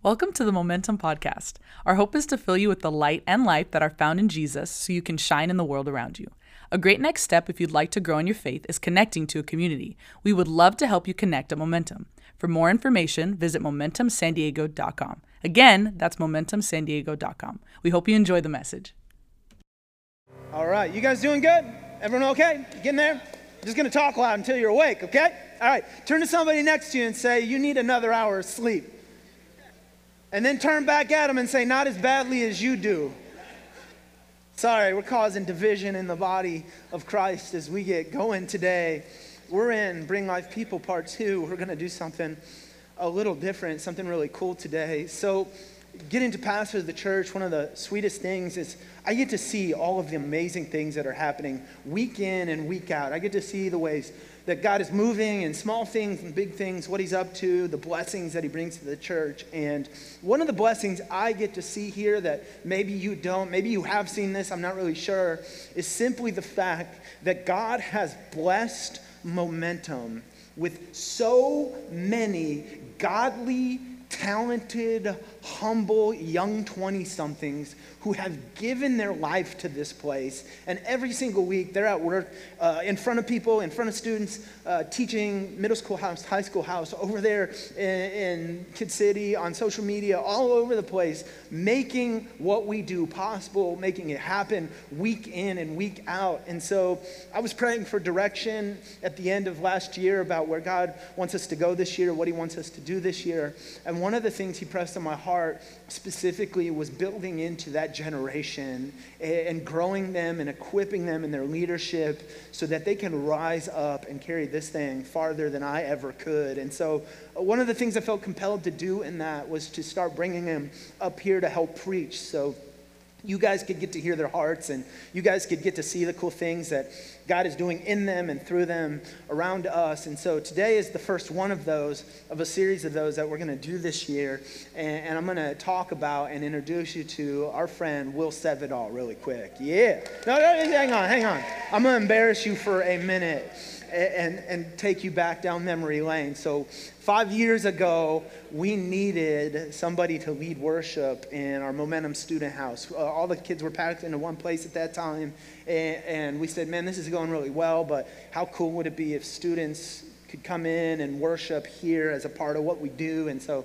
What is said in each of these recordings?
Welcome to the Momentum Podcast. Our hope is to fill you with the light and life that are found in Jesus so you can shine in the world around you. A great next step if you'd like to grow in your faith is connecting to a community. We would love to help you connect at Momentum. For more information, visit MomentumSanDiego.com. Again, that's MomentumSanDiego.com. We hope you enjoy the message. All right, you guys doing good? Everyone okay? You getting there? Just gonna talk loud until you're awake, okay? All right, turn to somebody next to you and say, You need another hour of sleep. And then turn back at them and say, Not as badly as you do. Sorry, we're causing division in the body of Christ as we get going today. We're in Bring Life People Part 2. We're going to do something a little different, something really cool today. So, getting to pastor the church, one of the sweetest things is I get to see all of the amazing things that are happening week in and week out. I get to see the ways that God is moving in small things and big things, what He's up to, the blessings that He brings to the church. And one of the blessings I get to see here that maybe you don't, maybe you have seen this, I'm not really sure, is simply the fact that God has blessed momentum with so many godly, talented, humble young 20 somethings who have given their life to this place. And every single week, they're at work uh, in front of people, in front of students, uh, teaching middle school house, high school house, over there in, in Kid City, on social media, all over the place, making what we do possible, making it happen week in and week out. And so I was praying for direction at the end of last year about where God wants us to go this year, what He wants us to do this year. And one of the things He pressed on my heart specifically was building into that generation and growing them and equipping them in their leadership so that they can rise up and carry this thing farther than I ever could. And so, uh, one of the things I felt compelled to do in that was to start bringing them up here to help preach. So, you guys could get to hear their hearts and you guys could get to see the cool things that God is doing in them and through them around us. And so today is the first one of those, of a series of those that we're going to do this year. And, and I'm going to talk about and introduce you to our friend Will Sevidal really quick. Yeah. No, no, hang on, hang on. I'm going to embarrass you for a minute and, and take you back down memory lane. So, five years ago, we needed somebody to lead worship in our Momentum Student House. Uh, all the kids were packed into one place at that time, and, and we said, Man, this is going really well, but how cool would it be if students could come in and worship here as a part of what we do? And so,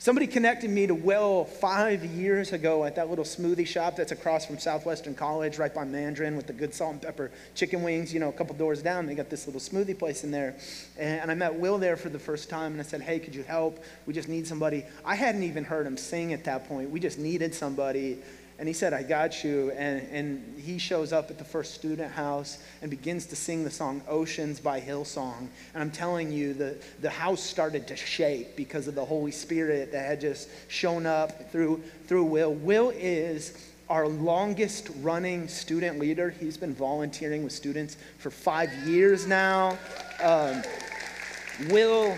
Somebody connected me to Will five years ago at that little smoothie shop that's across from Southwestern College, right by Mandarin, with the good salt and pepper chicken wings. You know, a couple doors down, they got this little smoothie place in there. And I met Will there for the first time, and I said, Hey, could you help? We just need somebody. I hadn't even heard him sing at that point. We just needed somebody and he said, I got you. And, and he shows up at the first student house and begins to sing the song Oceans by Hillsong. And I'm telling you, the, the house started to shake because of the Holy Spirit that had just shown up through, through Will. Will is our longest running student leader. He's been volunteering with students for five years now. Um, Will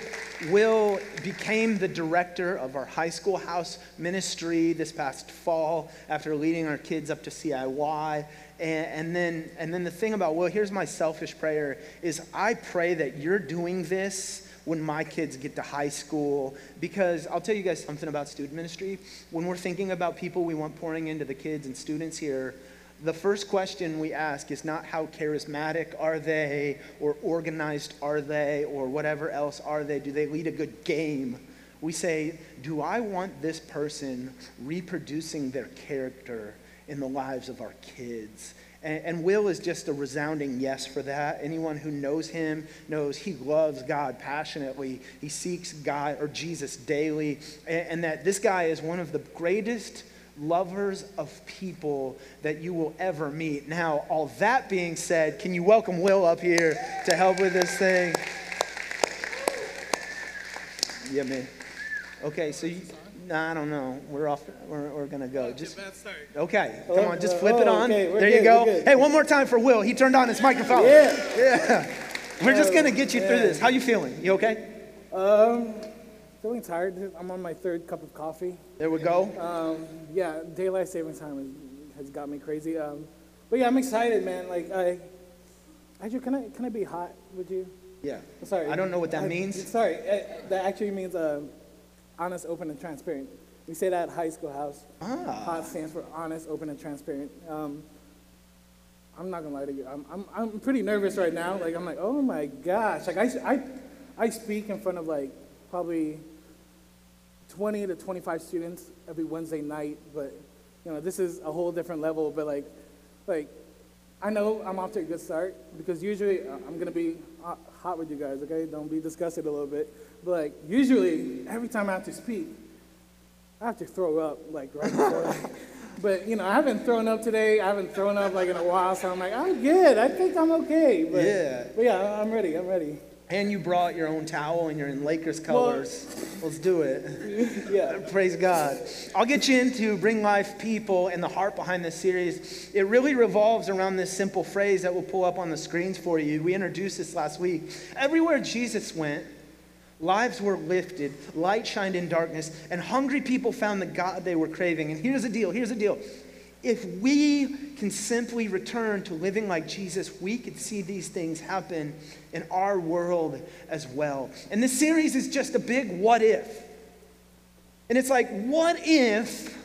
Will became the director of our high school house ministry this past fall after leading our kids up to CIY. And, and, then, and then the thing about Will, here's my selfish prayer, is I pray that you're doing this when my kids get to high school. Because I'll tell you guys something about student ministry. When we're thinking about people we want pouring into the kids and students here, the first question we ask is not how charismatic are they or organized are they or whatever else are they. Do they lead a good game? We say, do I want this person reproducing their character in the lives of our kids? And, Will is just a resounding yes for that. Anyone who knows him knows he loves God passionately. He seeks God or Jesus daily. and that this guy is one of the greatest lovers of people that you will ever meet. Now, all that being said, can you welcome Will up here to help with this thing? Yeah, man. Okay, so you, nah, I don't know. We're off. We're, we're gonna go. Just okay. Come on, just flip it oh, on. There you go. Hey, one more time for Will. He turned on his microphone. Yeah. Yeah. We're just gonna get you through this. How you feeling? You okay? Um, feeling tired. I'm on my third cup of coffee. There we go. Um, yeah, daylight savings time has, has got me crazy. Um, but yeah, I'm excited, man. Like I, actually, can I can I be hot with you? Yeah. Sorry. I don't know what that I- means. Sorry, uh, that actually means uh, honest, open, and transparent. We say that at High School House. Ah. HOT stands for honest, open, and transparent. Um, I'm not gonna lie to you. I'm, I'm, I'm pretty nervous right now. Like I'm like, oh my gosh. Like I, I, I speak in front of like probably 20 to 25 students every Wednesday night, but you know this is a whole different level. But like, like I know I'm off to a good start because usually uh, I'm gonna be hot- hot with you guys. Okay, don't be disgusted a little bit. But like usually every time I have to speak, I have to throw up like right before. but you know, I haven't thrown up today. I haven't thrown up like in a while, so I'm like, I'm good. I think I'm okay. But, Yeah. But yeah, I'm ready. I'm ready. And you brought your own towel and you're in Lakers colors. Let's do it. Yeah. Praise God. I'll get you into Bring Life People and the heart behind this series. It really revolves around this simple phrase that we'll pull up on the screens for you. We introduced this last week. Everywhere Jesus went, lives were lifted, light shined in darkness, and hungry people found the God they were craving. And here's the deal here's the deal. If we can simply return to living like Jesus, we could see these things happen in our world as well. And this series is just a big what if. And it's like, what if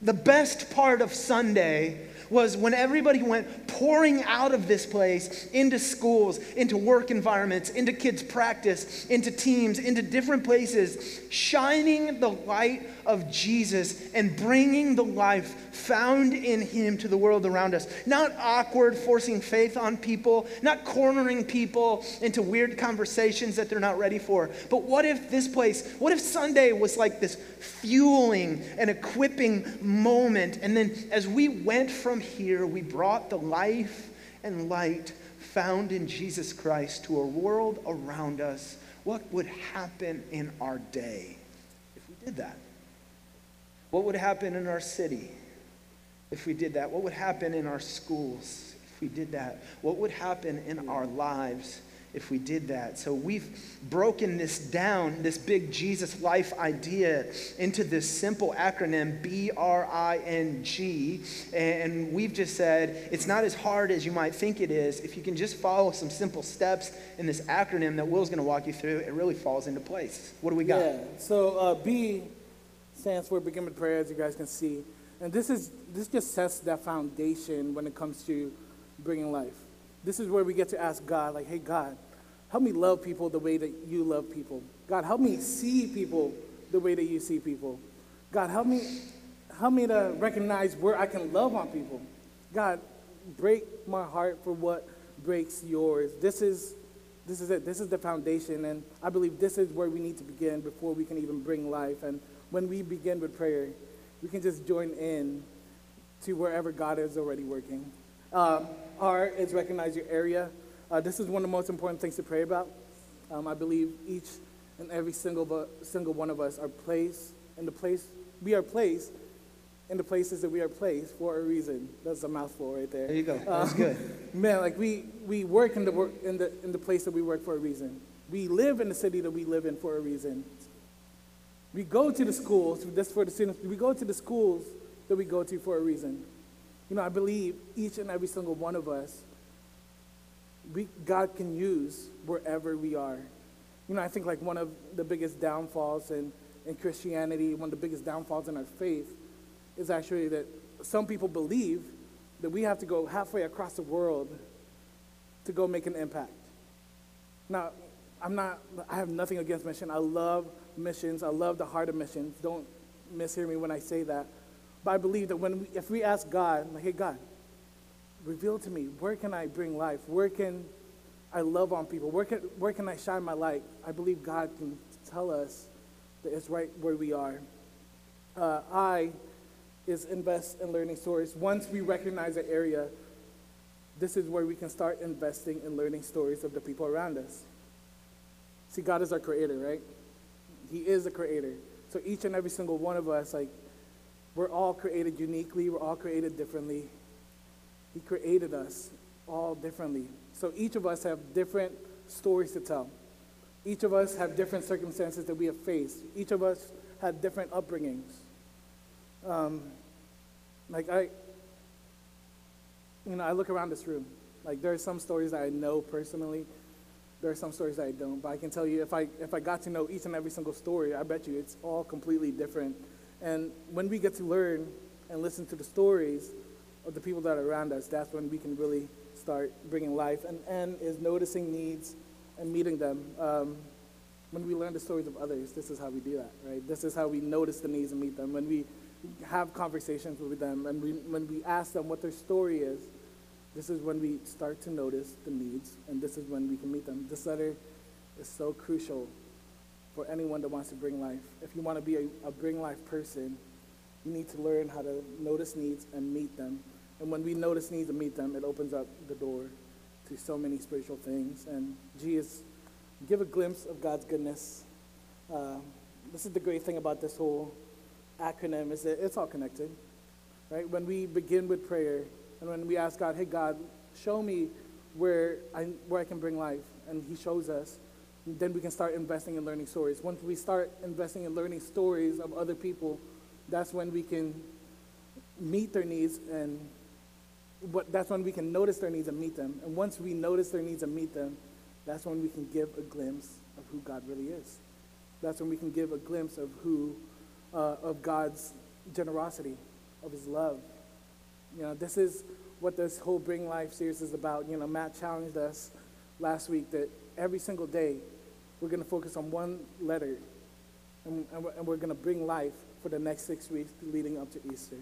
the best part of Sunday was when everybody went pouring out of this place into schools, into work environments, into kids' practice, into teams, into different places, shining the light of Jesus and bringing the life found in Him to the world around us. Not awkward, forcing faith on people, not cornering people into weird conversations that they're not ready for. But what if this place, what if Sunday was like this fueling and equipping moment? And then as we went from here, we brought the life and light found in Jesus Christ to a world around us. What would happen in our day if we did that? What would happen in our city if we did that? What would happen in our schools if we did that? What would happen in our lives if we did that? So we've broken this down, this big Jesus life idea, into this simple acronym B R I N G. And we've just said it's not as hard as you might think it is. If you can just follow some simple steps in this acronym that Will's going to walk you through, it really falls into place. What do we got? Yeah. So uh, B stands for begin with prayer, as you guys can see, and this is this just sets that foundation when it comes to bringing life. This is where we get to ask God, like, Hey God, help me love people the way that you love people. God, help me see people the way that you see people. God, help me help me to recognize where I can love on people. God, break my heart for what breaks yours. This is this is it. This is the foundation, and I believe this is where we need to begin before we can even bring life. And when we begin with prayer, we can just join in to wherever God is already working. Um, R is recognize your area. Uh, this is one of the most important things to pray about. Um, I believe each and every single single one of us are placed in the place we are placed in the places that we are placed for a reason. That's a mouthful right there. There you go. That's good. Man, like we, we work in the, work, in, the, in the place that we work for a reason. We live in the city that we live in for a reason. We go to the schools, that's for the students, we go to the schools that we go to for a reason. You know, I believe each and every single one of us, we, God can use wherever we are. You know, I think like one of the biggest downfalls in, in Christianity, one of the biggest downfalls in our faith, is actually that some people believe that we have to go halfway across the world to go make an impact. Now, I'm not, I have nothing against mission. I love missions. I love the heart of missions. Don't mishear me when I say that. But I believe that when we, if we ask God, like, hey, God, reveal to me, where can I bring life? Where can I love on people? Where can, where can I shine my light? I believe God can tell us that it's right where we are. Uh, I is invest in learning stories. Once we recognize an area, this is where we can start investing in learning stories of the people around us. See, God is our creator, right? He is a creator. So each and every single one of us, like, we're all created uniquely, we're all created differently. He created us all differently. So each of us have different stories to tell. Each of us have different circumstances that we have faced. Each of us had different upbringings. Um, like I, you know, I look around this room. Like there are some stories that I know personally, There are some stories that I don't, but I can tell you if I if I got to know each and every single story, I bet you it's all completely different. And when we get to learn and listen to the stories the people that are around us, that's when we can really start bringing life. And and is noticing needs and meeting them. Um, when we learn the stories of others, this is how we do that, right? This is how we notice the needs and meet them. When we have conversations with them and we, when we ask them what their story is, this is when we start to notice the needs and this is when we can meet them. This letter is so crucial for anyone that wants to bring life. If you want to be a, a bring life person, you need to learn how to notice needs and meet them. And when we notice needs and meet them, it opens up the door to so many spiritual things. And Jesus give a glimpse of God's goodness. Uh, this is the great thing about this whole acronym is that it's all connected, right? When we begin with prayer and when we ask God, hey, God, show me where I, where I can bring life, and He shows us, then we can start investing in learning stories. Once we start investing in learning stories of other people, that's when we can meet their needs and what, that's when we can notice their needs and meet them. And once we notice their needs and meet them, that's when we can give a glimpse of who God really is. That's when we can give a glimpse of who, uh, of God's generosity, of His love. You know, this is what this whole Bring Life series is about. You know, Matt challenged us last week that every single day we're going to focus on one letter and, and we're, and we're going to bring life for the next six weeks leading up to Easter.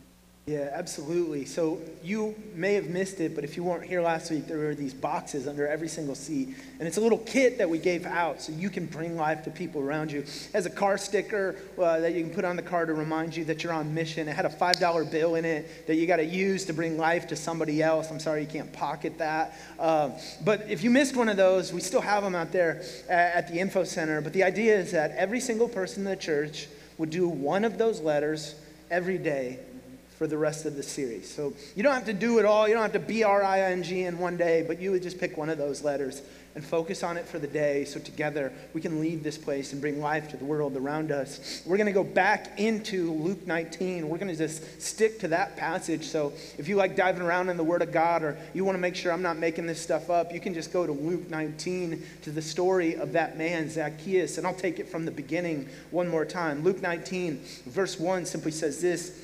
Yeah, absolutely. So you may have missed it, but if you weren't here last week, there were these boxes under every single seat. And it's a little kit that we gave out so you can bring life to people around you. Has a car sticker uh, that you can put on the car to remind you that you're on mission. It had a $5 bill in it that you got to use to bring life to somebody else. I'm sorry you can't pocket that. Uh, but if you missed one of those, we still have them out there at, at the info center. But the idea is that every single person in the church would do one of those letters every day for the rest of the series. So you don't have to do it all. You don't have to B R I N G in one day, but you would just pick one of those letters and focus on it for the day so together we can leave this place and bring life to the world around us. We're going to go back into Luke 19. We're going to just stick to that passage. So if you like diving around in the Word of God or you want to make sure I'm not making this stuff up, you can just go to Luke 19 to the story of that man, Zacchaeus. And I'll take it from the beginning one more time. Luke 19, verse 1 simply says this.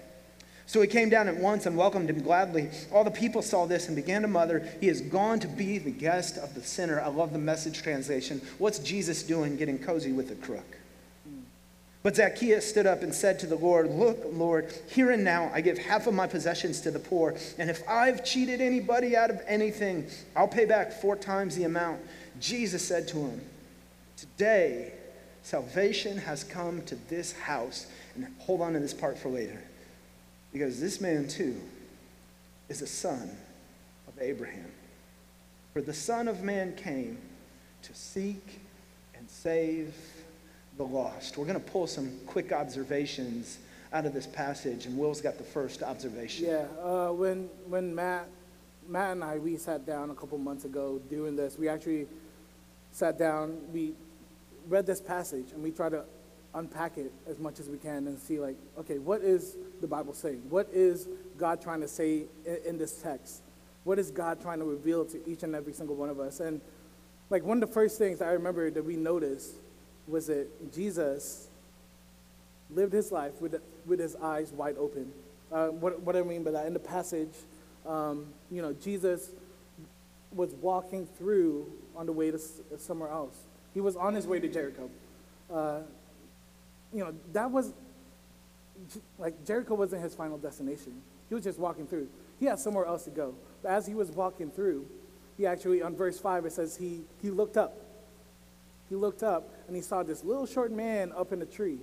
So he came down at once and welcomed him gladly. All the people saw this and began to mother, He has gone to be the guest of the sinner. I love the message translation. What's Jesus doing getting cozy with a crook? But Zacchaeus stood up and said to the Lord, Look, Lord, here and now I give half of my possessions to the poor, and if I've cheated anybody out of anything, I'll pay back four times the amount. Jesus said to him, Today salvation has come to this house. And hold on to this part for later. Because this man, too, is a son of Abraham. For the Son of Man came to seek and save the lost. We're going to pull some quick observations out of this passage, and Will's got the first observation. Yeah, uh, when, when Matt, Matt and I, we sat down a couple months ago doing this, we actually sat down, we read this passage, and we tried to unpack it as much as we can and see like okay what is the bible saying? What is god trying to say in, in, this text? What is god trying to reveal to each and every single one of us? And like one of the first things i remember that we noticed was that jesus lived his life with, with his eyes wide open. Uh, what, what i mean by that in the passage um, you know jesus was walking through on the way to somewhere else. He was on his way to jericho. Uh, you know, that was like Jericho wasn't his final destination. He was just walking through. He had somewhere else to go. But as he was walking through, he actually, on verse 5, it says he, he looked up. He looked up and he saw this little short man up in a tree.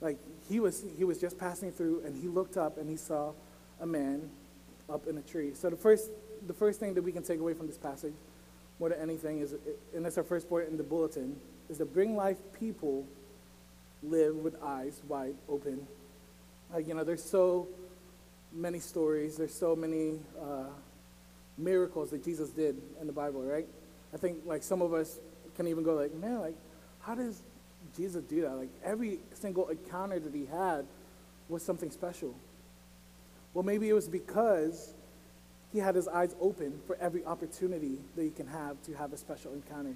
Like he was, he was just passing through and he looked up and he saw a man up in a tree. So the first, the first thing that we can take away from this passage, more than anything, is, and that's our first point in the bulletin, is to bring life people live with eyes wide open. Like, you know, there's so many stories, there's so many uh, miracles that Jesus did in the Bible, right? I think, like, some of us can even go, like, man, like, how does Jesus do that? Like, every single encounter that he had was something special. Well, maybe it was because he had his eyes open for every opportunity that he can have to have a special encounter.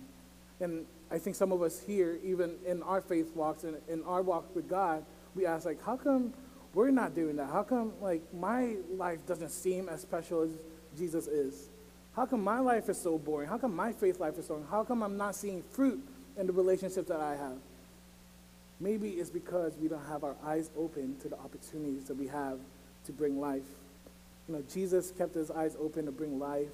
And I think some of us here, even in our faith walks and in our walk with God, we ask like, how come we're not doing that? How come like my life doesn't seem as special as Jesus is? How come my life is so boring? How come my faith life is so boring? How come I'm not seeing fruit in the relationships that I have? Maybe it's because we don't have our eyes open to the opportunities that we have to bring life. You know, Jesus kept his eyes open to bring life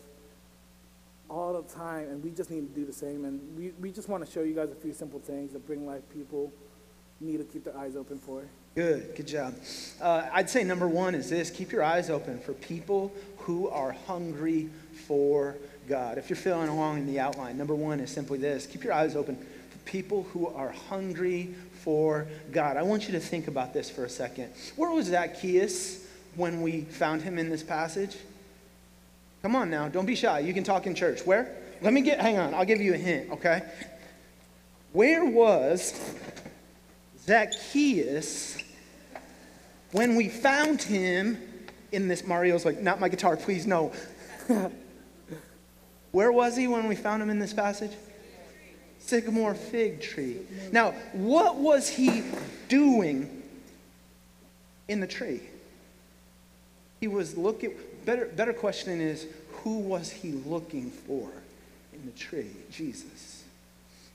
all the time, and we just need to do the same. And we, we just want to show you guys a few simple things that bring life people need to keep their eyes open for. Good, good job. Uh, I'd say number one is this keep your eyes open for people who are hungry for God. If you're feeling along in the outline, number one is simply this keep your eyes open for people who are hungry for God. I want you to think about this for a second. Where was Zacchaeus when we found him in this passage? Come on now, don't be shy. You can talk in church. Where? Let me get, hang on, I'll give you a hint, okay? Where was Zacchaeus when we found him in this? Mario's like, not my guitar, please, no. Where was he when we found him in this passage? Sycamore fig tree. Now, what was he doing in the tree? He was looking, better, better question is, who was he looking for in the tree? Jesus.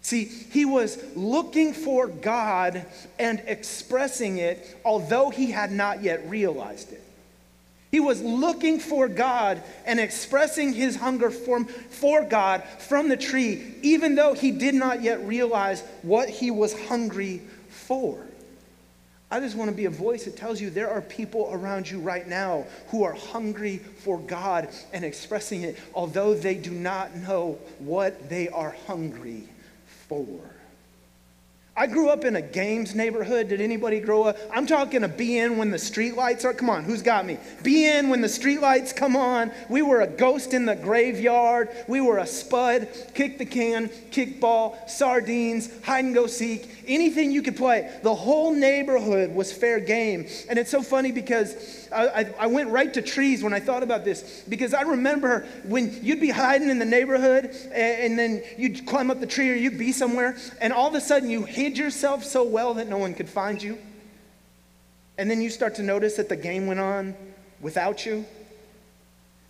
See, he was looking for God and expressing it, although he had not yet realized it. He was looking for God and expressing his hunger for, for God from the tree, even though he did not yet realize what he was hungry for. I just want to be a voice that tells you there are people around you right now who are hungry for God and expressing it, although they do not know what they are hungry for. I grew up in a games neighborhood. Did anybody grow up? I'm talking a be in when the streetlights are. Come on, who's got me? Be in when the streetlights come on. We were a ghost in the graveyard. We were a spud, kick the can, kickball, sardines, hide and go seek, anything you could play. The whole neighborhood was fair game. And it's so funny because I, I, I went right to trees when I thought about this because I remember when you'd be hiding in the neighborhood and, and then you'd climb up the tree or you'd be somewhere and all of a sudden you hid yourself so well that no one could find you. And then you start to notice that the game went on without you.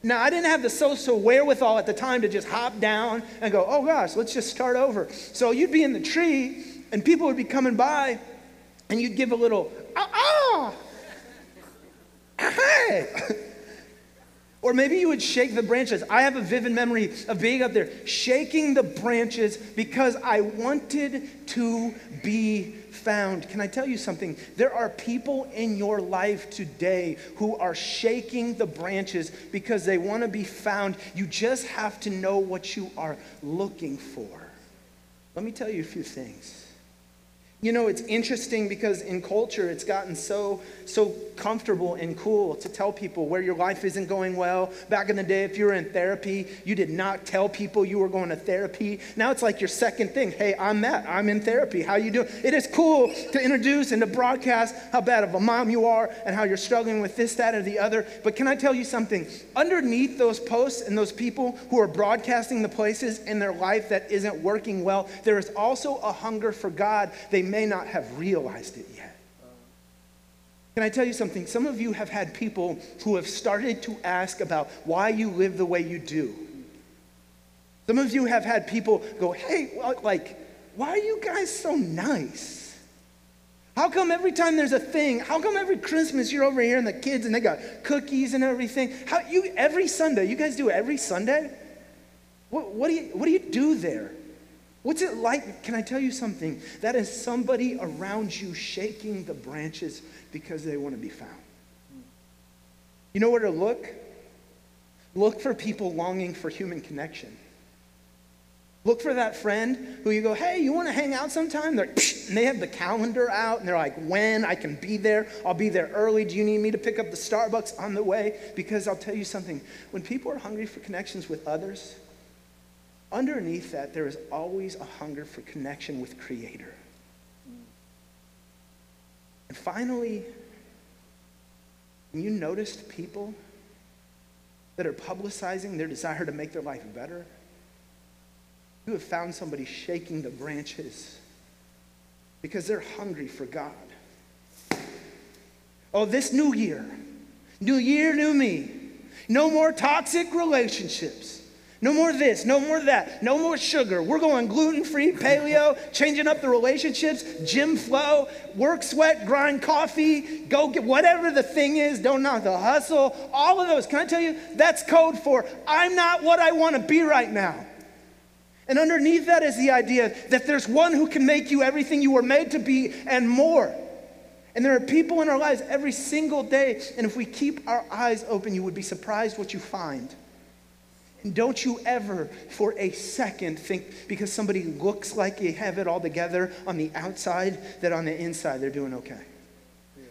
Now, I didn't have the social wherewithal at the time to just hop down and go, oh gosh, let's just start over. So you'd be in the tree and people would be coming by and you'd give a little, ah, ah, hey. Or maybe you would shake the branches. I have a vivid memory of being up there, shaking the branches because I wanted to be found. Can I tell you something? There are people in your life today who are shaking the branches because they want to be found. You just have to know what you are looking for. Let me tell you a few things. You know, it's interesting because in culture it's gotten so so comfortable and cool to tell people where your life isn't going well. Back in the day, if you were in therapy, you did not tell people you were going to therapy. Now it's like your second thing. Hey, I'm Matt. I'm in therapy. How you doing? It is cool to introduce and to broadcast how bad of a mom you are and how you're struggling with this, that, or the other. But can I tell you something? Underneath those posts and those people who are broadcasting the places in their life that isn't working well, there is also a hunger for God. They may not have realized it yet. Can I tell you something? Some of you have had people who have started to ask about why you live the way you do. Some of you have had people go, hey, like, why are you guys so nice? How come every time there's a thing, how come every Christmas you're over here and the kids and they got cookies and everything? How you every Sunday, you guys do every Sunday? What, what, do you, what do you do there? What's it like? Can I tell you something? That is somebody around you shaking the branches because they want to be found. You know where to look? Look for people longing for human connection. Look for that friend who you go, hey, you want to hang out sometime? They're, and they have the calendar out and they're like, when? I can be there. I'll be there early. Do you need me to pick up the Starbucks on the way? Because I'll tell you something. When people are hungry for connections with others, underneath that, there is always a hunger for connection with Creator. And finally, you noticed people that are publicizing their desire to make their life better, you have found somebody shaking the branches because they're hungry for God. Oh, this new year, new year, new me. No more toxic relationships. No more this, no more that, no more sugar. We're going gluten free, paleo, changing up the relationships, gym flow, work, sweat, grind, coffee, go get whatever the thing is, don't knock the hustle, all of those. Can I tell you, that's code for I'm not what I want to be right now. And underneath that is the idea that there's one who can make you everything you were made to be and more. And there are people in our lives every single day, and if we keep our eyes open, you would be surprised what you find. Don't you ever for a second think because somebody looks like they have it all together on the outside that on the inside they're doing okay.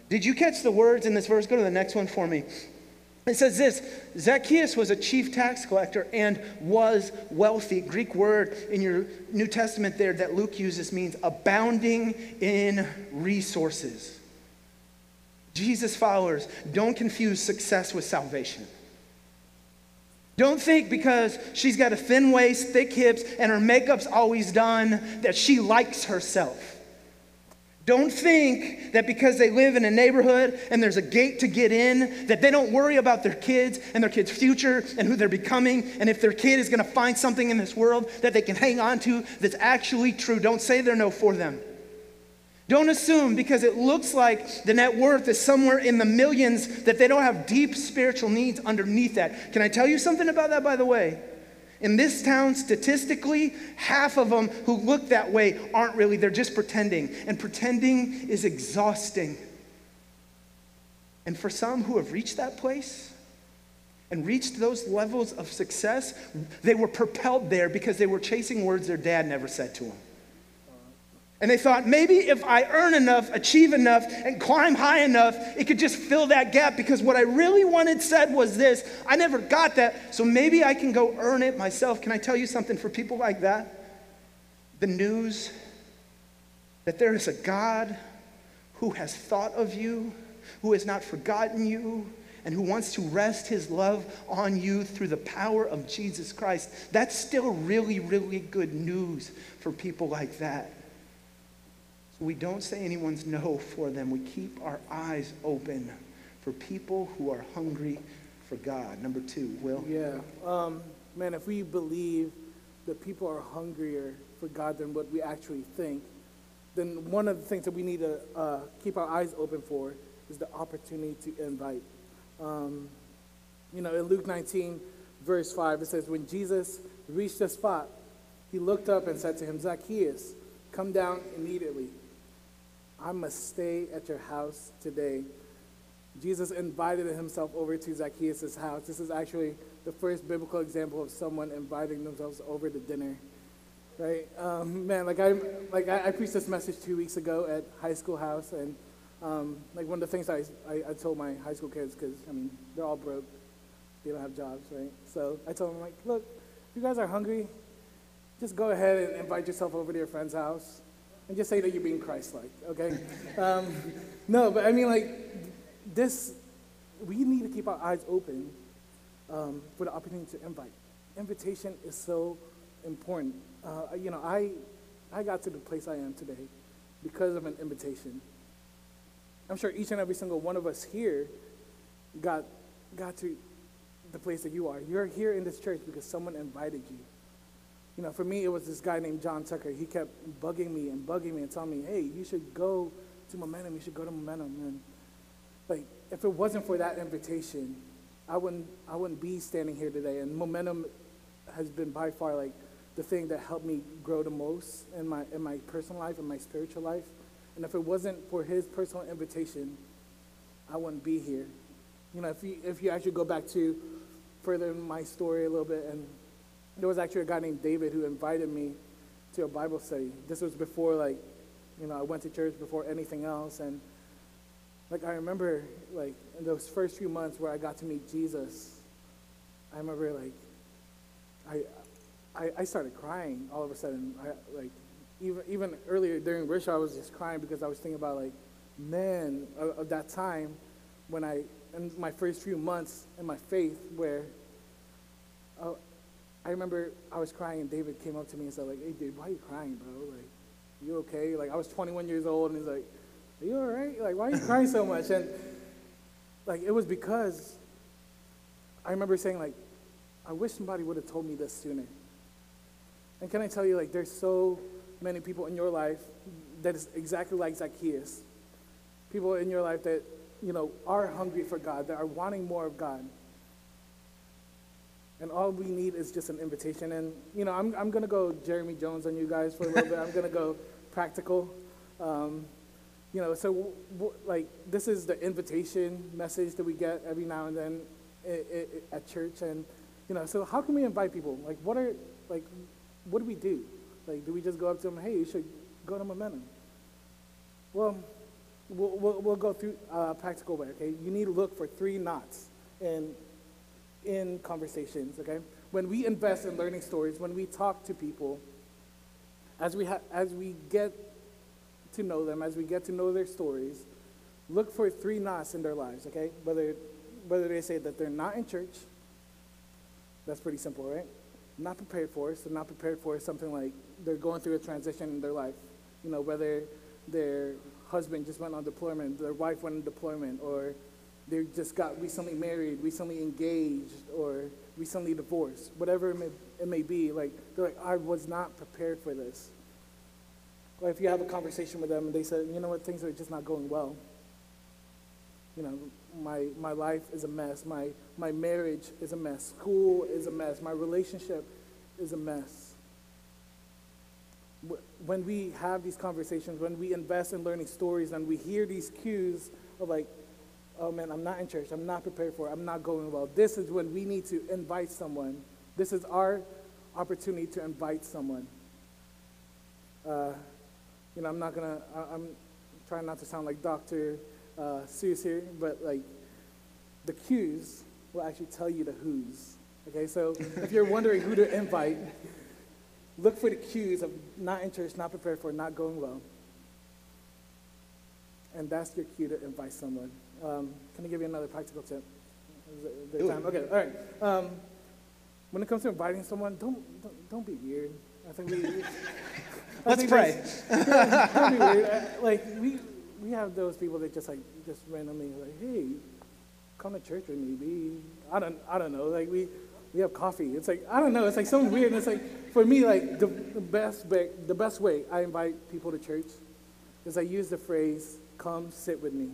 Did you catch the words in this verse? Go to the next one for me. It says this Zacchaeus was a chief tax collector and was wealthy. Greek word in your New Testament there that Luke uses means abounding in resources. Jesus followers, don't confuse success with salvation. Don't think because she's got a thin waist, thick hips, and her makeup's always done that she likes herself. Don't think that because they live in a neighborhood and there's a gate to get in, that they don't worry about their kids and their kids' future and who their becoming, and if their kid is gonna find something in this world that they can hang on to that's actually true. Don't say they're no for them. Don't assume because it looks like the net worth is somewhere in the millions that they don't have deep spiritual needs underneath that. Can I tell you something about that, by the way? In this town, statistically, half of them who look that way aren't really, they're just pretending. And pretending is exhausting. And for some who have reached that place and reached those levels of success, they were propelled there because they were chasing words their dad never said to them. And they thought maybe if I earn enough, achieve enough, and climb high enough, it could just fill that gap because what I really wanted said was this I never got that, so maybe I can go earn it myself. Can I tell you something for people like that? The news that there is a God who has thought of you, who has not forgotten you, and who wants to rest his love on you through the power of Jesus Christ. That's still really, really good news for people like that. We don't say anyone's no for them. We keep our eyes open for people who are hungry for God. Number two, Will? Yeah. Um, man, if we believe that people are hungrier for God than what we actually think, then one of the things that we need to uh, keep our eyes open for is the opportunity to invite. Um, you know, in Luke 19, verse 5, it says, When Jesus reached the spot, he looked up and said to him, Zacchaeus, come down immediately. I must stay at your house today. Jesus invited himself over to Zacchaeus' house. This is actually the first biblical example of someone inviting themselves over to dinner. Right? Um, man, like I like I, I, preached this message two weeks ago at high school house, and um, like one of the things I, I, I told my high school kids, because I mean they're all broke, they don't have jobs, right? So I told them like, look, if you guys are hungry, just go ahead and invite yourself over to your friend's house and just say that you're being Christ-like, okay? Um, no, but I mean, like, this, we need to keep our eyes open um, for the opportunity to invite. Invitation is so important. Uh, you know, I, I got to the place I am today because of an invitation. I'm sure each and every single one of us here got, got to the place that you are. You're here in this church because someone invited you. You know, for me, it was this guy named John Tucker. He kept bugging me and bugging me and telling me, hey, you should go to Momentum. You should go to Momentum. And like, if it wasn't for that invitation, I wouldn't, I wouldn't be standing here today. And Momentum has been by far like the thing that helped me grow the most in my, in my personal life and my spiritual life. And if it wasn't for his personal invitation, I wouldn't be here. You know, if you, if you actually go back to further my story a little bit and there was actually a guy named David who invited me to a Bible study. This was before, like, you know, I went to church before anything else. And, like, I remember, like, in those first few months where I got to meet Jesus, I remember, like, I, I, I started crying all of a sudden. I, like, even, even earlier during worship, I was just crying because I was thinking about, like, man, of, of that time when I, in my first few months in my faith, where uh, I remember I was crying and David came up to me and said, like, hey, dude, why are you crying, bro? Like, you okay? Like, I was 21 years old and he's like, are you all right? Like, why are you crying so much? And, like, it was because I remember saying, like, I wish somebody would have told me this sooner. And can I tell you, like, there's so many people in your life that is exactly like Zacchaeus. People in your life that, you know, are hungry for God, that are wanting more of God. And all we need is just an invitation. And, you know, I'm, I'm to go Jeremy Jones on you guys for a little bit. I'm to go practical. Um, you know, so, w- w- like, this is the invitation message that we get every now and then i- i- at church. And, you know, so how can we invite people? Like, what are, like, what do we do? Like, do we just go up to them, hey, you should go to Momentum? Well, we'll, we'll, we'll go through uh, practical way, okay? You need to look for three knots in, in conversations, okay? When we invest in learning stories, when we talk to people, as we, ha- as we get to know them, as we get to know their stories, look for three knots in their lives, okay? Whether, whether they say that they're not in church, that's pretty simple, right? Not prepared for. So not prepared for something like they're going through a transition in their life. You know, whether their husband just went on deployment, their wife went on deployment, or they just got recently married, recently engaged, or recently divorced, whatever it may, it may be. Like they're like, I was not prepared for this. Or if you have a conversation with them and they say, you know what, things are just not going well. You know, my, my life is a mess. My, my marriage is a mess. School is a mess. My relationship is a mess. When we have these conversations, when we invest in learning stories and we hear these cues of like, oh man, I'm not in church. I'm not prepared for it. I'm not going well. This is when we need to invite someone. This is our opportunity to invite someone. Uh, you know, I'm not gonna, I- I'm trying not to sound like Dr. Uh, Seuss here, but like the cues will actually tell you the who's. Okay, so if you're wondering who to invite, look for the cues of not in church, not prepared for, not going well. And that's your cue to invite someone. Um, can I give you another practical tip? Is it- is there time? Okay, all right. Um, when it comes to inviting someone, don't, don't, don't be weird. I think we. I Let's think pray. don't be weird. Uh, Like we, we have those people that just like just randomly like, hey, come to church with me. Be I don't I don't know. Like we we have coffee. It's like I don't know. It's like something weird. And it's like for me like the, the best way, the best way I invite people to church is I use the phrase "come sit with me."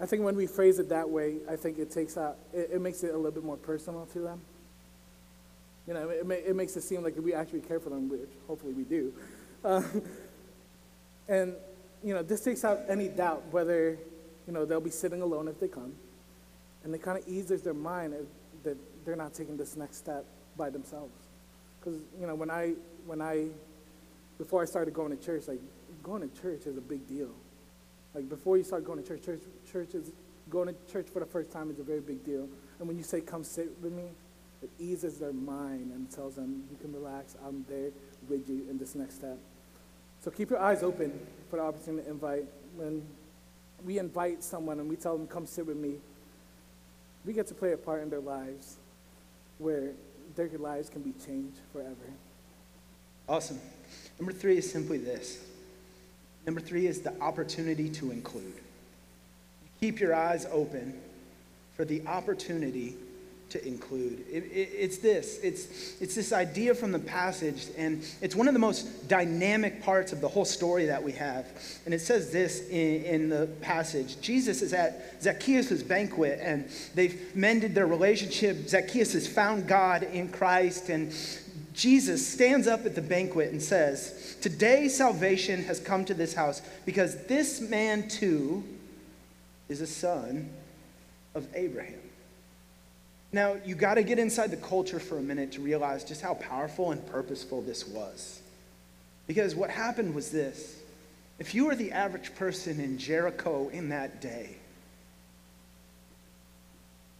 I think when we phrase it that way, I think it takes out it, it makes it a little bit more personal to them. You know, it, it makes it seem like we actually care for them, which hopefully we do. Uh, and, you know, this takes out any doubt whether, you know, they'll be sitting alone if they come. And it kind of eases their mind that they're not taking this next step by themselves. Because, you know, when I, when I, before I started going to church, like, going to church is a big deal. Like, before you start going to church, church, church is, going to church for the first time is a very big deal. And when you say, come sit with me, it eases their mind and tells them, you can relax, I'm there with you in this next step. So keep your eyes open for the opportunity to invite. When we invite someone and we tell them, come sit with me, we get to play a part in their lives where their lives can be changed forever. Awesome. Number three is simply this. Number three is the opportunity to include. Keep your eyes open for the opportunity to include. It, it, it's this. It's, it's this idea from the passage, and it's one of the most dynamic parts of the whole story that we have. And it says this in, in the passage Jesus is at Zacchaeus' banquet, and they've mended their relationship. Zacchaeus has found God in Christ, and Jesus stands up at the banquet and says, Today salvation has come to this house because this man too is a son of Abraham. Now, you got to get inside the culture for a minute to realize just how powerful and purposeful this was. Because what happened was this if you were the average person in Jericho in that day,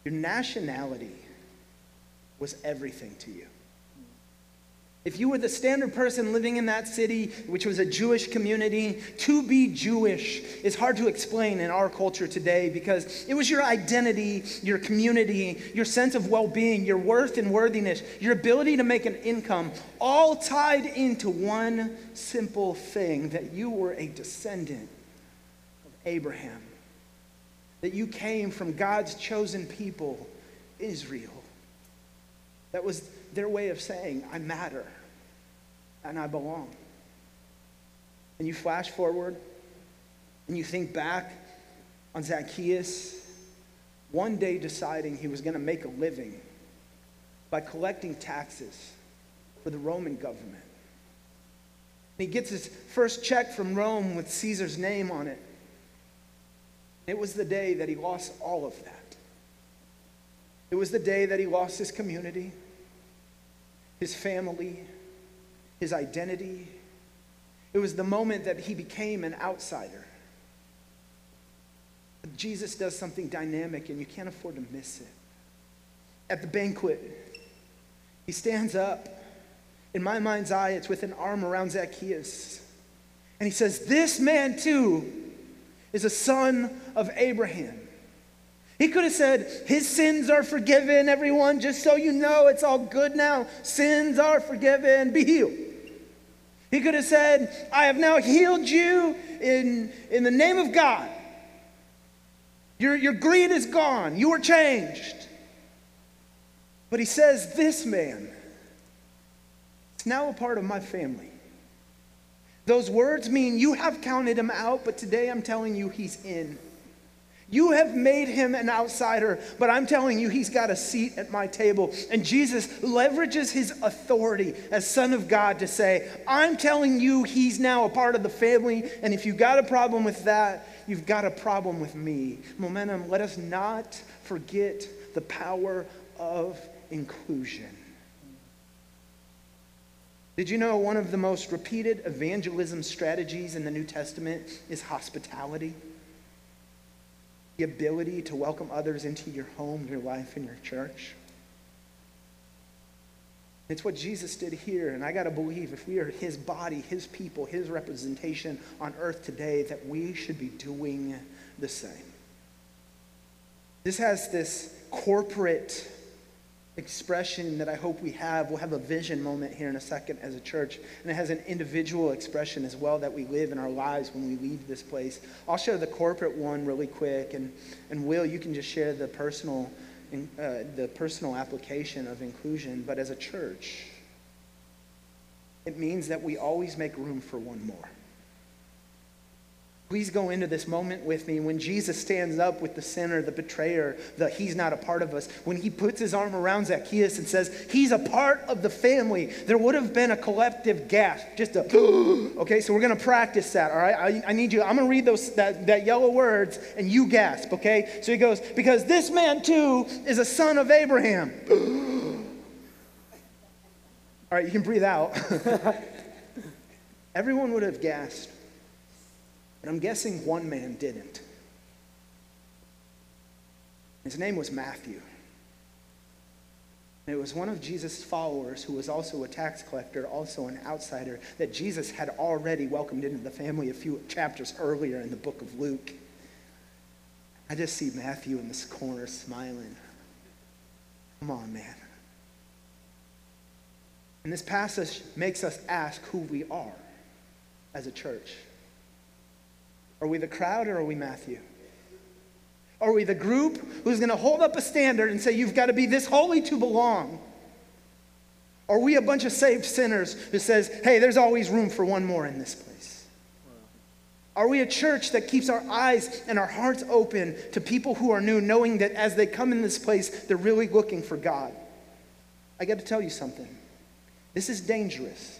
your nationality was everything to you. If you were the standard person living in that city, which was a Jewish community, to be Jewish is hard to explain in our culture today because it was your identity, your community, your sense of well being, your worth and worthiness, your ability to make an income, all tied into one simple thing that you were a descendant of Abraham, that you came from God's chosen people, Israel. That was their way of saying, I matter and I belong. And you flash forward and you think back on Zacchaeus one day deciding he was going to make a living by collecting taxes for the Roman government. he gets his first check from Rome with Caesar's name on it. It was the day that he lost all of that. It was the day that he lost his community, his family, his identity. It was the moment that he became an outsider. Jesus does something dynamic, and you can't afford to miss it. At the banquet, he stands up. In my mind's eye, it's with an arm around Zacchaeus. And he says, This man too is a son of Abraham. He could have said, His sins are forgiven, everyone, just so you know it's all good now. Sins are forgiven, be healed. He could have said, I have now healed you in, in the name of God. Your, your greed is gone, you are changed. But he says, This man is now a part of my family. Those words mean you have counted him out, but today I'm telling you he's in. You have made him an outsider, but I'm telling you, he's got a seat at my table. And Jesus leverages his authority as Son of God to say, I'm telling you, he's now a part of the family. And if you've got a problem with that, you've got a problem with me. Momentum, let us not forget the power of inclusion. Did you know one of the most repeated evangelism strategies in the New Testament is hospitality? The ability to welcome others into your home, your life, and your church. It's what Jesus did here, and I got to believe if we are his body, his people, his representation on earth today, that we should be doing the same. This has this corporate expression that I hope we have. We'll have a vision moment here in a second as a church. And it has an individual expression as well that we live in our lives when we leave this place. I'll share the corporate one really quick. And, and Will, you can just share the personal, uh, the personal application of inclusion. But as a church, it means that we always make room for one more. Please go into this moment with me when Jesus stands up with the sinner, the betrayer, the he's not a part of us. When he puts his arm around Zacchaeus and says, he's a part of the family, there would have been a collective gasp, just a, okay, so we're going to practice that, all right? I, I need you, I'm going to read those, that, that yellow words and you gasp, okay? So he goes, because this man too is a son of Abraham. all right, you can breathe out. Everyone would have gasped. And I'm guessing one man didn't. His name was Matthew. And it was one of Jesus' followers who was also a tax collector, also an outsider, that Jesus had already welcomed into the family a few chapters earlier in the book of Luke. I just see Matthew in this corner smiling. Come on, man. And this passage makes us ask who we are as a church. Are we the crowd or are we Matthew? Are we the group who's going to hold up a standard and say, you've got to be this holy to belong? Are we a bunch of saved sinners who says, hey, there's always room for one more in this place? Are we a church that keeps our eyes and our hearts open to people who are new, knowing that as they come in this place, they're really looking for God? I got to tell you something. This is dangerous.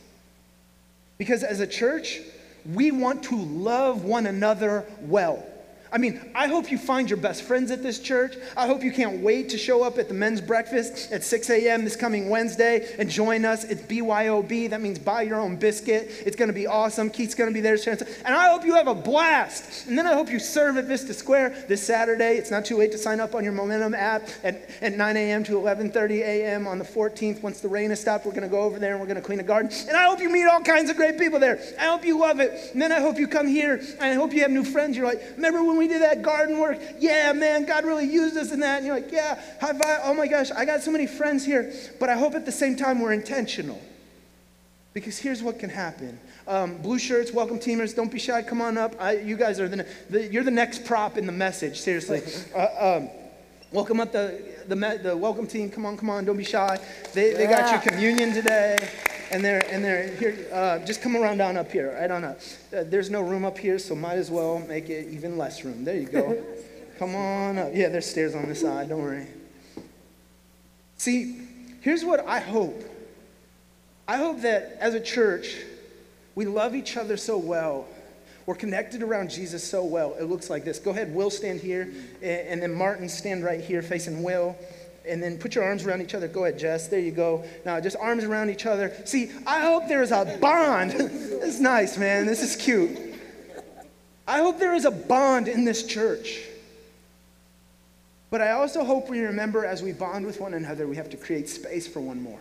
Because as a church, we want to love one another well. I mean, I hope you find your best friends at this church. I hope you can't wait to show up at the men's breakfast at 6 a.m. this coming Wednesday and join us. It's BYOB. That means buy your own biscuit. It's going to be awesome. Keith's going to be there. And I hope you have a blast. And then I hope you serve at Vista Square this Saturday. It's not too late to sign up on your Momentum app at, at 9 a.m. to 11.30 a.m. on the 14th. Once the rain has stopped, we're going to go over there and we're going to clean a garden. And I hope you meet all kinds of great people there. I hope you love it. And then I hope you come here and I hope you have new friends. You're like, remember when we did that garden work? Yeah, man, God really used us in that. And you're like, yeah, high five. Oh my gosh, I got so many friends here. But I hope at the same time we're intentional. Because here's what can happen. Um, blue shirts, welcome teamers. Don't be shy. Come on up. I, you guys are the, the, you're the next prop in the message. Seriously. Uh, um, welcome up the, the, the welcome team. Come on, come on. Don't be shy. They, yeah. they got your communion today and they're and they're here. Uh, just come around down up here. I don't know. Uh, there's no room up here, so might as well make it even less room. There you go. come on up. Yeah, there's stairs on the side. Don't worry. See, here's what I hope. I hope that as a church, we love each other so well. We're connected around Jesus so well. It looks like this. Go ahead, Will, stand here. And then Martin, stand right here facing Will and then put your arms around each other. Go ahead, Jess. There you go. Now, just arms around each other. See, I hope there's a bond. it's nice, man. This is cute. I hope there is a bond in this church. But I also hope we remember as we bond with one another, we have to create space for one more.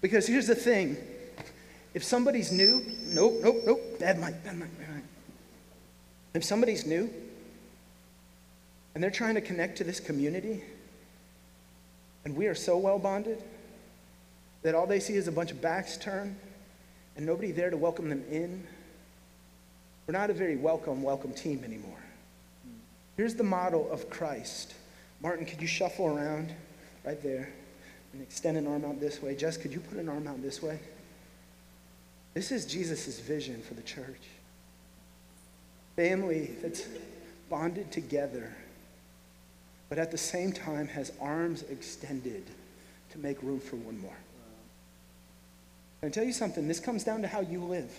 Because here's the thing if somebody's new, nope, nope, nope, bad mic, bad mic, bad mic. If somebody's new and they're trying to connect to this community, and we are so well bonded that all they see is a bunch of backs turned and nobody there to welcome them in. We're not a very welcome, welcome team anymore. Here's the model of Christ. Martin, could you shuffle around right there and extend an arm out this way? Jess, could you put an arm out this way? This is Jesus' vision for the church. Family that's bonded together but at the same time has arms extended to make room for one more. I tell you something, this comes down to how you live.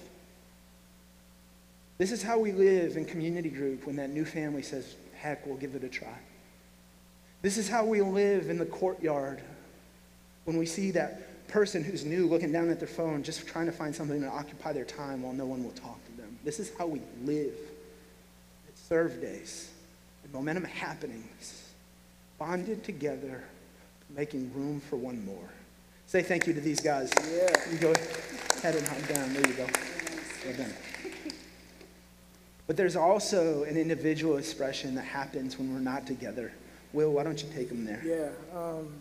This is how we live in community group when that new family says, heck, we'll give it a try. This is how we live in the courtyard when we see that person who's new looking down at their phone just trying to find something to occupy their time while no one will talk to them. This is how we live at serve days and momentum happenings bonded together, making room for one more. Say thank you to these guys. Yeah. You go ahead and hop down. There you go. Well done. But there's also an individual expression that happens when we're not together. Will, why don't you take them there? Yeah. Um,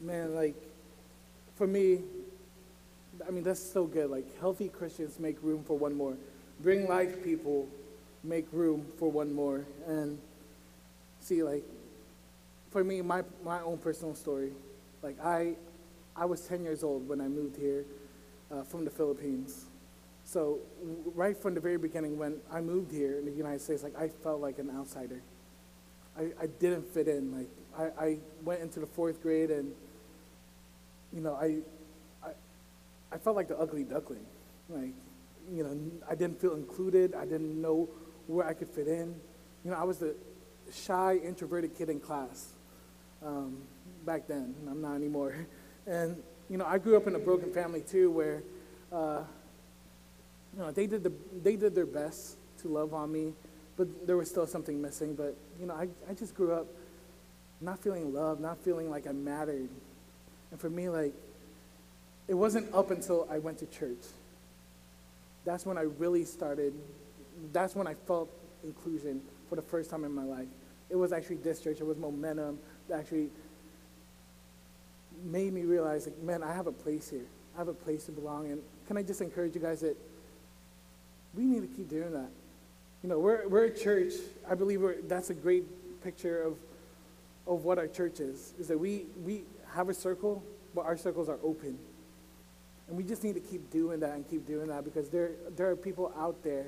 man, like, for me, I mean, that's so good. Like, healthy Christians make room for one more. Bring life people make room for one more. And see, like, for me, my, my own personal story, like I, I was 10 years old when I moved here uh, from the Philippines. So right from the very beginning, when I moved here in the United States, like I felt like an outsider. I, I didn't fit in. Like I, I went into the fourth grade and, you know, I, I, I felt like the ugly duckling. Like, you know, I didn't feel included. I didn't know where I could fit in. You know, I was the shy, introverted kid in class um, back then. I'm not anymore. And, you know, I grew up in a broken family too where, uh, you know, they did, the, they did their best to love on me, but there was still something missing. But, you know, I, I just grew up not feeling loved, not feeling like I mattered. And for me, like, it wasn't up until I went to church. That's when I really started, that's when I felt inclusion for the first time in my life. It was actually this church, it was momentum that actually made me realize, like, man, I have a place here. I have a place to belong. And can I just encourage you guys that we need to keep doing that? You know, we're, we're a church. I believe that's a great picture of, of what our church is, is that we, we have a circle, but our circles are open. And we just need to keep doing that and keep doing that because there, there are people out there.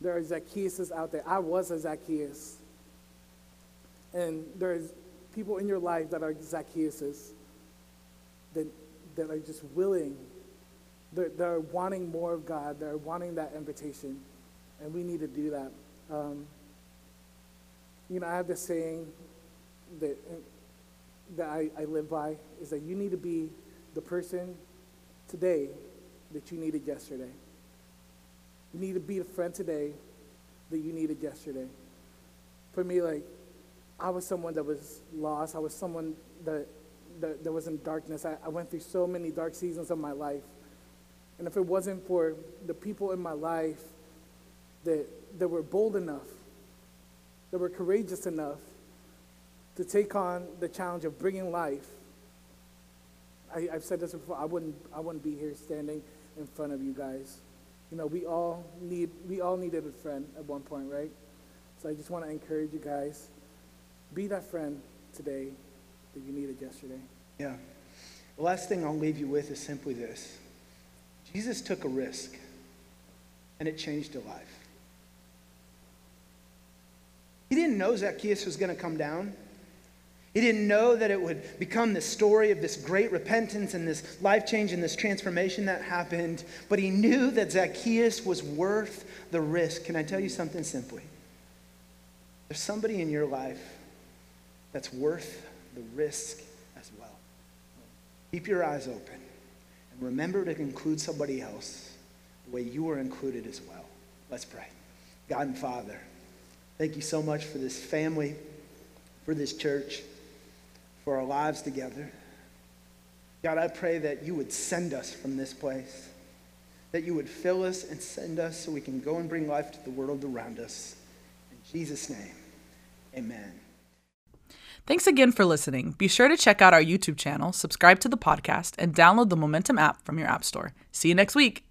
There are Zacchaeuses out there. I was a Zacchaeus. And there's people in your life that are Zacchaeuses that, that are just willing, they're, they're wanting more of God, they're wanting that invitation. And we need to do that. Um, you know, I have this saying that, that I, I live by is that you need to be the person today that you needed yesterday. You need to be the friend today that you needed yesterday. For me, like, I was someone that was lost. I was someone that, that, that was in darkness. I, I went through so many dark seasons of my life. And if it wasn't for the people in my life that, that were bold enough, that were courageous enough to take on the challenge of bringing life, I, have said this before, I wouldn't, I wouldn't be here standing in front of you guys. You know, we all need, we all needed a friend at one point, right? So I just want to encourage you guys, be that friend today that you needed yesterday. Yeah. The last thing I'll leave you with is simply this. Jesus took a risk, and it changed a life. He didn't know Zacchaeus was going to come down. He didn't know that it would become the story of this great repentance and this life change and this transformation that happened, but he knew that Zacchaeus was worth the risk. Can I tell you something simply? There's somebody in your life that's worth the risk as well. Keep your eyes open and remember to include somebody else the way you are included as well. Let's pray. God and Father, thank you so much for this family, for this church for our lives together. God, I pray that you would send us from this place, that you would fill us and send us so we can go and bring life to the world around us. In Jesus' name, amen. Thanks again for listening. Be sure to check out our YouTube channel, subscribe to the podcast, and download the Momentum app from your App Store. See you next week.